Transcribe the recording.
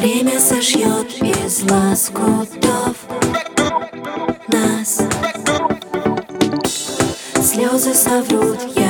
Время сошьет из лоскутов нас. Слезы соврут, я